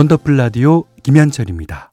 원더풀 라디오 김현철입니다.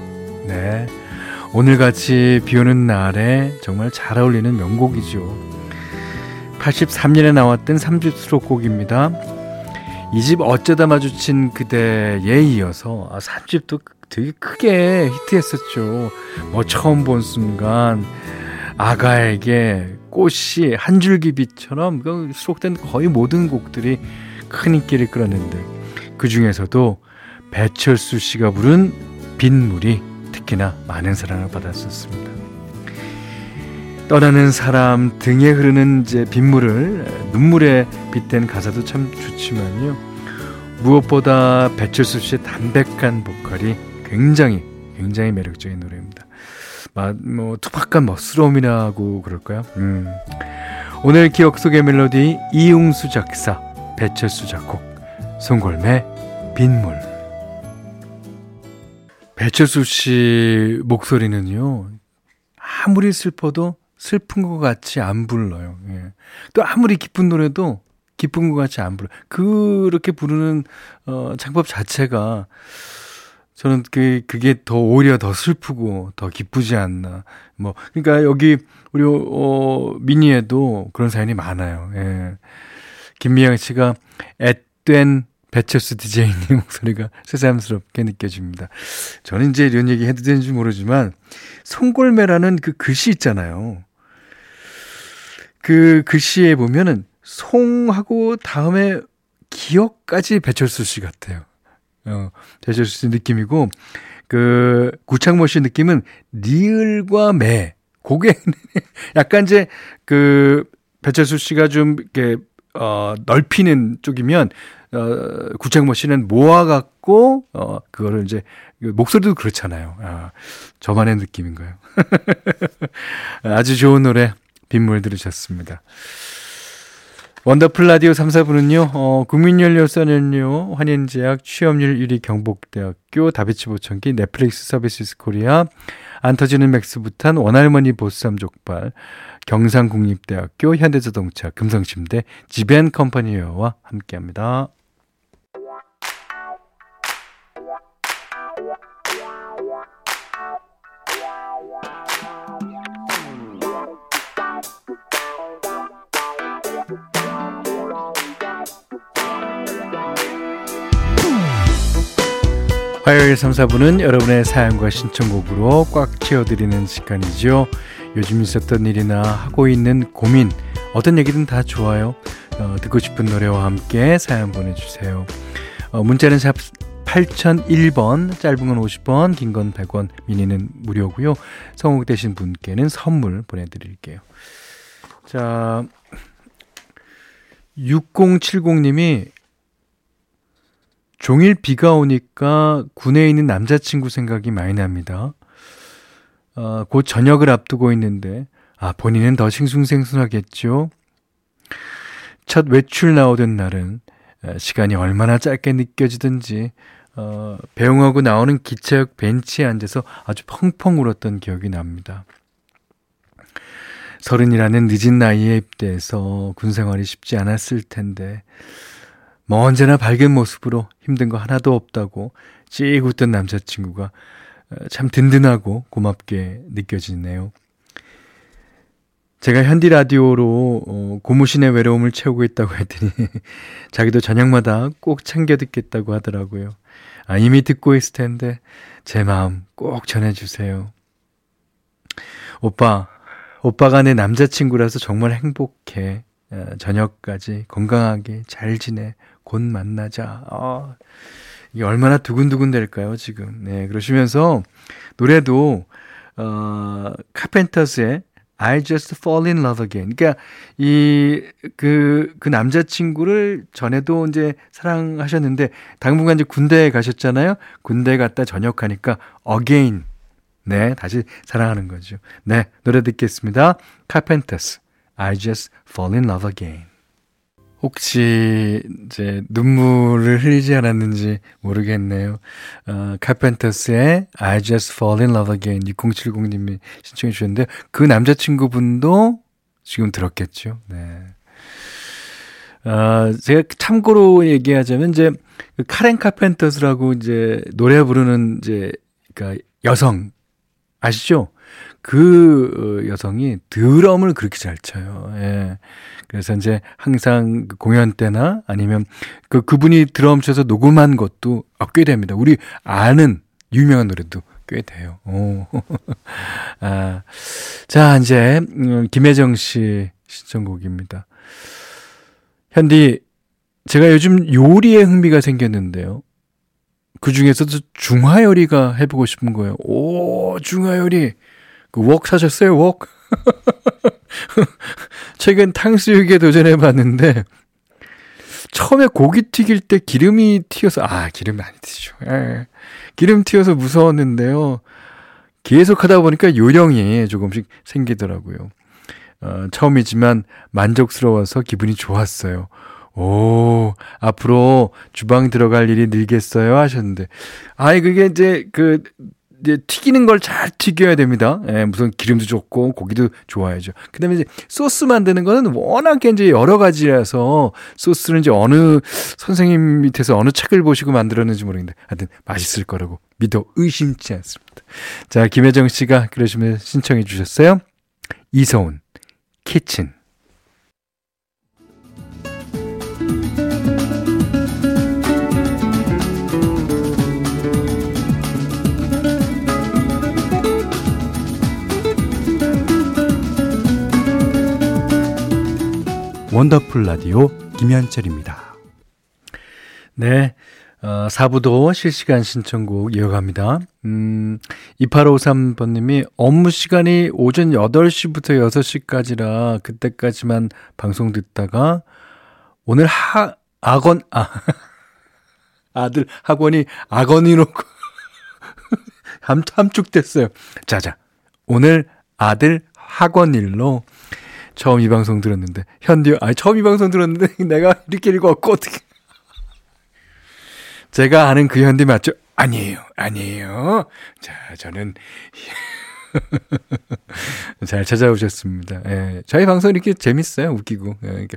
네. 오늘같이 비 오는 날에 정말 잘 어울리는 명곡이죠. 83년에 나왔던 3집 수록곡입니다. 이 집 어쩌다 마주친 그대에 이어서 아, 3집도 되게 크게 히트했었죠. 뭐 처음 본 순간 아가에게 꽃이 한 줄기 빛처럼 그 수록된 거의 모든 곡들이 큰 인기를 끌었는데 그 중에서도 배철수 씨가 부른 빗물이 특히나 많은 사랑을 받았었습니다. 떠나는 사람 등에 흐르는 이제 빗물을 눈물에 빗댄 가사도 참 좋지만요. 무엇보다 배철수 씨의 담백한 보컬이 굉장히 굉장히 매력적인 노래입니다. 뭐 투박한 멋스러움이라고 그럴까요? 음. 오늘 기억 속의 멜로디 이웅수 작사, 배철수 작곡, 송골매 빗물. 배철수 씨 목소리는요, 아무리 슬퍼도 슬픈 것 같이 안 불러요. 예. 또 아무리 기쁜 노래도 기쁜 것 같이 안 불러. 그렇게 부르는 어, 창법 자체가 저는 그 그게 더 오히려 더 슬프고 더 기쁘지 않나. 뭐 그러니까 여기 우리 어 미니에도 그런 사연이 많아요. 예. 김미영 씨가 앳된 배철수 DJ님 목소리가 새삼스럽게 느껴집니다. 저는 이제 이런 얘기 해도 되는지 모르지만, 송골매라는 그 글씨 있잖아요. 그 글씨에 보면은, 송하고 다음에 기억까지 배철수 씨 같아요. 어, 배철수 씨 느낌이고, 그, 구창모 씨 느낌은 리을과 매. 고개, 약간 이제, 그, 배철수 씨가 좀, 이렇게, 어, 넓히는 쪽이면, 어, 구창모 씨는 모아갖고, 어, 그거를 이제, 그 목소리도 그렇잖아요. 아, 저만의 느낌인 거예요. 아주 좋은 노래, 빗물 들으셨습니다. 원더풀 라디오 3, 4부는요, 어, 국민연료선연료, 환인제약, 취업률 1위 경북대학교, 다비치 보청기, 넷플릭스 서비스 코리아, 안 터지는 맥스부탄, 원할머니 보쌈 족발, 경상국립대학교, 현대자동차, 금성침대, 지벤컴퍼니와 함께 합니다. 화요일 3, 4부는 여러분의 사연과 신청곡으로 꽉 채워드리는 시간이죠. 요즘 있었던 일이나 하고 있는 고민, 어떤 얘기든 다 좋아요. 어, 듣고 싶은 노래와 함께 사연 보내주세요. 어, 문자는 샵 8001번, 짧은 건 50원, 긴 건 100원, 미니는 무료고요. 성공되신 분께는 선물 보내드릴게요. 자, 6070님이 종일 비가 오니까 군에 있는 남자친구 생각이 많이 납니다. 어, 곧 저녁을 앞두고 있는데, 아, 본인은 더 싱숭생숭하겠죠? 첫 외출 나오던 날은 시간이 얼마나 짧게 느껴지든지, 어, 배웅하고 나오는 기차역 벤치에 앉아서 아주 펑펑 울었던 기억이 납니다. 서른이라는 늦은 나이에 입대해서 군 생활이 쉽지 않았을 텐데, 뭐 언제나 밝은 모습으로 힘든 거 하나도 없다고 찌익 웃던 남자친구가 어, 참 든든하고 고맙게 느껴지네요. 제가 현디 라디오로 어, 고무신의 외로움을 채우고 있다고 했더니 자기도 저녁마다 꼭 챙겨 듣겠다고 하더라고요. 아, 이미 듣고 있을 텐데 제 마음 꼭 전해주세요. 오빠, 오빠가 내 남자친구라서 정말 행복해. 어, 저녁까지 건강하게 잘 지내. 곧 만나자. 아, 이게 얼마나 두근두근 될까요, 지금. 네, 그러시면서 노래도, 어, 카펜터스의 I just fall in love again. 그러니까 이그그 남자친구를 전에도 이제 사랑하셨는데 당분간 이제 군대에 가셨잖아요. 군대 갔다 전역하니까 again. 네, 다시 사랑하는 거죠. 네, 노래 듣겠습니다. Carpenters. I just fall in love again. 혹시 이제 눈물을 흘리지 않았는지 모르겠네요. 어, 카펜터스의 I Just Fall in Love Again 6070님이 신청해 주셨는데 그 남자친구분도 지금 들었겠죠. 네. 어, 제가 참고로 얘기하자면 이제 그 카렌 카펜터스라고 이제 노래 부르는 이제 그니까 여성 아시죠? 그 어, 여성이 드럼을 그렇게 잘 쳐요. 예. 그래서 이제 항상 그 공연 때나 아니면 그 그분이 드럼 쳐서 녹음한 것도 꽤 됩니다. 우리 아는 유명한 노래도 꽤 돼요. 오. 아. 자, 이제 음, 김혜정 씨 신청곡입니다. 현디 제가 요즘 요리에 흥미가 생겼는데요. 그 중에서도 중화 요리가 해보고 싶은 거예요. 오, 중화 요리. 그 웍 사셨어요, 웍? 최근 탕수육에 도전해 봤는데 처음에 고기 튀길 때 기름이 튀어서 아 기름 많이 튀죠. 예. 기름 튀어서 무서웠는데요. 계속 하다 보니까 요령이 조금씩 생기더라고요. 어, 처음이지만 만족스러워서 기분이 좋았어요. 오, 앞으로 주방 들어갈 일이 늘겠어요 하셨는데. 아이, 그게 이제 그 이제 튀기는 걸 잘 튀겨야 됩니다. 예, 무슨 기름도 좋고 고기도 좋아야죠. 그다음에 이제 소스 만드는 거는 워낙에 이제 여러 가지라서 소스는 이제 어느 선생님 밑에서 어느 책을 보시고 만들었는지 모르겠는데 하여튼 맛있을 거라고 믿어 의심치 않습니다. 자, 김혜정 씨가 그러시면 신청해 주셨어요. 이서훈 키친 원더풀 라디오 김현철입니다. 네. 어, 4부도 실시간 신청곡 이어갑니다. 음, 2853번님이 업무 시간이 오전 8시부터 6시까지라 그때까지만 방송 듣다가 오늘 하, 악원, 아, 아들 학원이 악원이로 함, 함축됐어요. 자자. 오늘 아들 학원 일로 처음 이 방송 들었는데. 현디 아니 처음 이 방송 들었는데 내가 이렇게 읽어갖고 어떻게. 제가 아는 그 현디 맞죠? 아니에요. 아니에요. 자 저는 잘 찾아오셨습니다. 예. 저희 방송 이렇게 재밌어요. 웃기고. 예,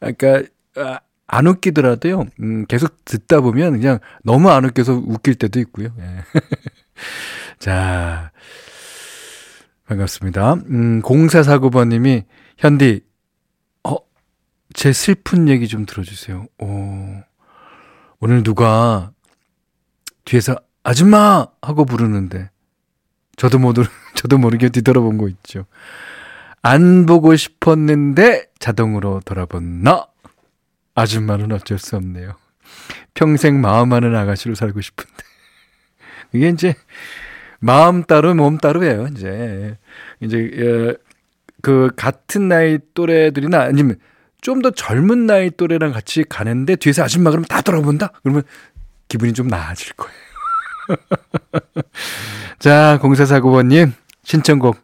그러니까 아, 안 웃기더라도요. 음, 계속 듣다 보면 그냥 너무 안 웃겨서 웃길 때도 있고요. 예. 자 반갑습니다. 음, 0449번님이 현디, 어, 제 슬픈 얘기 좀 들어주세요. 오, 오늘 누가 뒤에서 아줌마! 하고 부르는데, 저도 모르, 저도 모르게 뒤돌아본 거 있죠. 안 보고 싶었는데 자동으로 돌아본 나! 아줌마는 어쩔 수 없네요. 평생 마음 많은 아가씨로 살고 싶은데. 이게 이제, 마음 따로 몸 따로예요, 이제. 이제, 그 같은 나이 또래들이나 아니면 좀 더 젊은 나이 또래랑 같이 가는데 뒤에서 아줌마 그러면 다 돌아본다? 그러면 기분이 좀 나아질 거예요. 자, 0449번님 신청곡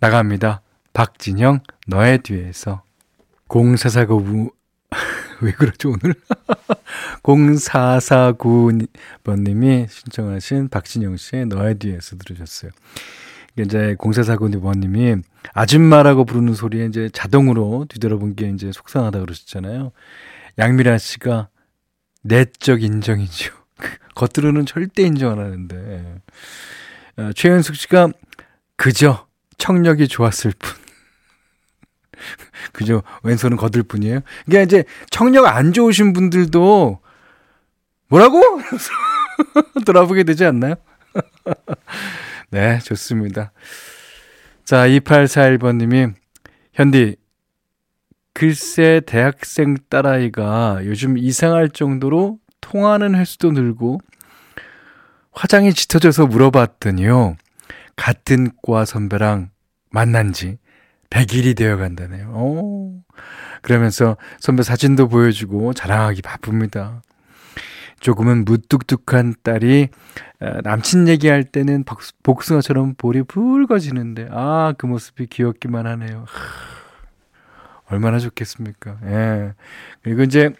나갑니다. 박진영 너의 뒤에서 0449부 왜 그러죠 오늘? 0449번님이 신청하신 박진영 씨의 너의 뒤에서 들으셨어요. 이제 공사사고님원님이 아줌마라고 부르는 소리에 이제 자동으로 뒤돌아본 게 이제 속상하다 그러셨잖아요. 양미라 씨가 내적 인정이죠. 겉으로는 절대 인정 안 하는데. 어, 최현숙 씨가 그저 청력이 좋았을 뿐. 그죠. 왼손은 거들 뿐이에요. 그러니까 이제 청력 안 좋으신 분들도 뭐라고? 돌아보게 되지 않나요? 네, 좋습니다. 자, 2841번님이, 현디, 글쎄, 대학생 딸아이가 요즘 이상할 정도로 통하는 횟수도 늘고, 화장이 짙어져서 물어봤더니요, 같은 과 선배랑 만난 지 100일이 되어 간다네요. 오. 그러면서 선배 사진도 보여주고 자랑하기 바쁩니다. 조금은 무뚝뚝한 딸이 어, 남친 얘기할 때는 복숭아처럼 볼이 붉어지는데 아 그 모습이 귀엽기만 하네요. 얼마나 좋겠습니까? 예. 그리고 이제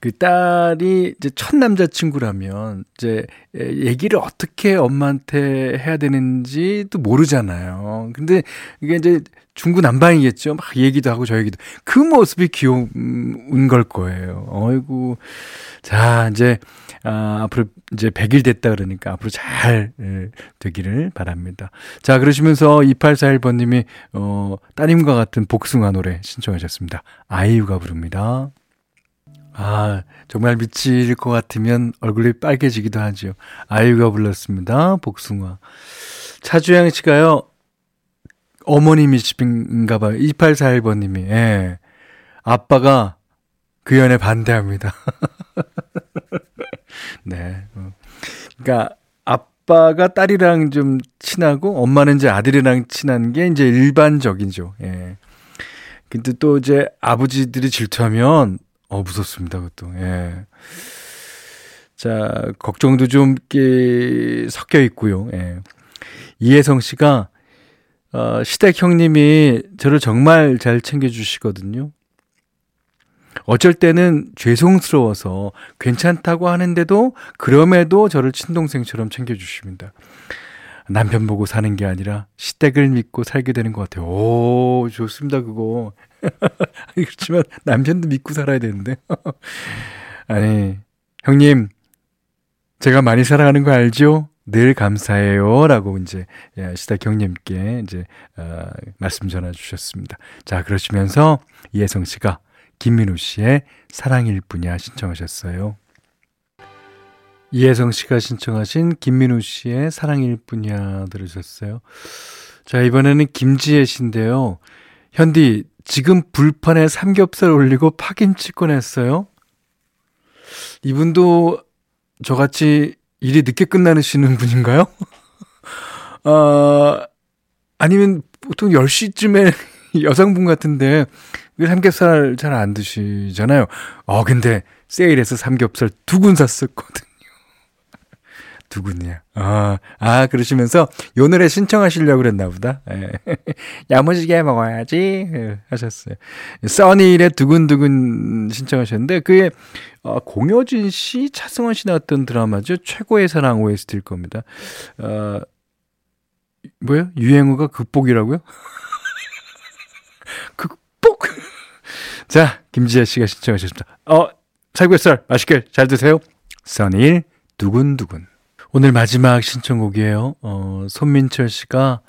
그 딸이 이제 첫 남자친구라면 이제 얘기를 어떻게 엄마한테 해야 되는지도 모르잖아요. 근데 이게 이제 중구난방이겠죠. 막 얘기도 하고 저 얘기도. 그 모습이 귀여운 걸 거예요. 어이구. 자, 이제, 아, 앞으로 이제 100일 됐다 그러니까 앞으로 잘 되기를 바랍니다. 자, 그러시면서 2841번님이, 어, 따님과 같은 복숭아 노래 신청하셨습니다. 아이유가 부릅니다. 아, 정말 미칠 것 같으면 얼굴이 빨개지기도 하죠. 아이유가 불렀습니다. 복숭아. 차주영 씨가요, 어머님이신가 봐요. 2841번님이. 예. 아빠가 그 연애 반대합니다. 네. 어. 그러니까 아빠가 딸이랑 좀 친하고 엄마는 이제 아들이랑 친한 게 이제 일반적이죠. 예. 근데 또 이제 아버지들이 질투하면 어 무섭습니다. 그것도. 예. 자, 걱정도 좀 이렇게 섞여 있고요. 예. 이혜성 씨가 어, 시댁 형님이 저를 정말 잘 챙겨주시거든요. 어쩔 때는 죄송스러워서 괜찮다고 하는데도 그럼에도 저를 친동생처럼 챙겨주십니다. 남편 보고 사는 게 아니라 시댁을 믿고 살게 되는 것 같아요. 오, 좋습니다, 그거. 그렇지만 남편도 믿고 살아야 되는데. 아니, 형님, 제가 많이 사랑하는 거 알죠? 늘 감사해요. 라고 이제 예, 시다 형님께 이제 어, 말씀 전해 주셨습니다. 자, 그러시면서 이혜성 씨가 김민우 씨의 사랑일 뿐이야 신청하셨어요. 이혜성 씨가 신청하신 김민우 씨의 사랑일 뿐이야 들으셨어요. 자, 이번에는 김지혜 씨인데요. 현디, 지금 불판에 삼겹살 올리고 파김치 꺼냈어요. 이분도 저같이 일이 늦게 끝나시는 분인가요? 어, 아니면 보통 10시쯤에 여성분 같은데 왜 삼겹살 잘 안 드시잖아요. 어, 근데 세일해서 삼겹살 두군 샀었거든 군이야. 아, 아, 그러시면서 요 노래 신청하시려고 그랬나 보다. 예. 야무지게 먹어야지. 예, 하셨어요. 써니일의 두근두근 신청하셨는데, 그게, 어, 공효진 씨, 차승원 씨 나왔던 드라마죠. 최고의 사랑 OST일 겁니다. 어, 뭐요? 유행어가 극복이라고요? 극복! 자, 김지아 씨가 신청하셨습니다. 어, 살구살 맛있게 잘 드세요. 써니일 두근두근. 오늘 마지막 신청곡이에요. 어, 손민철 씨가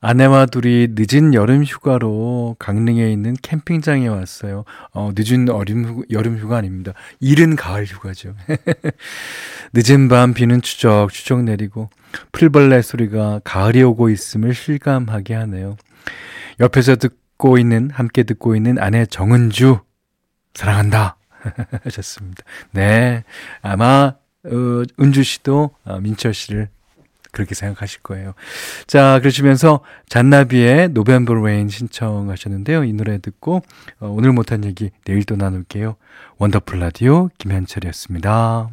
아내와 둘이 늦은 여름 휴가로 강릉에 있는 캠핑장에 왔어요. 어, 늦은 어림, 여름 휴가 아닙니다. 이른 가을 휴가죠. 늦은 밤 비는 추적추적 내리고 풀벌레 소리가 가을이 오고 있음을 실감하게 하네요. 옆에서 듣고 있는, 함께 듣고 있는 아내 정은주, 사랑한다. 하셨습니다. 네. 아마 어, 은주 씨도 어, 민철 씨를 그렇게 생각하실 거예요. 자, 그러시면서 잔나비의 November Rain 신청하셨는데요. 이 노래 듣고 어, 오늘 못한 얘기 내일 또 나눌게요. 원더풀 라디오 김현철이었습니다.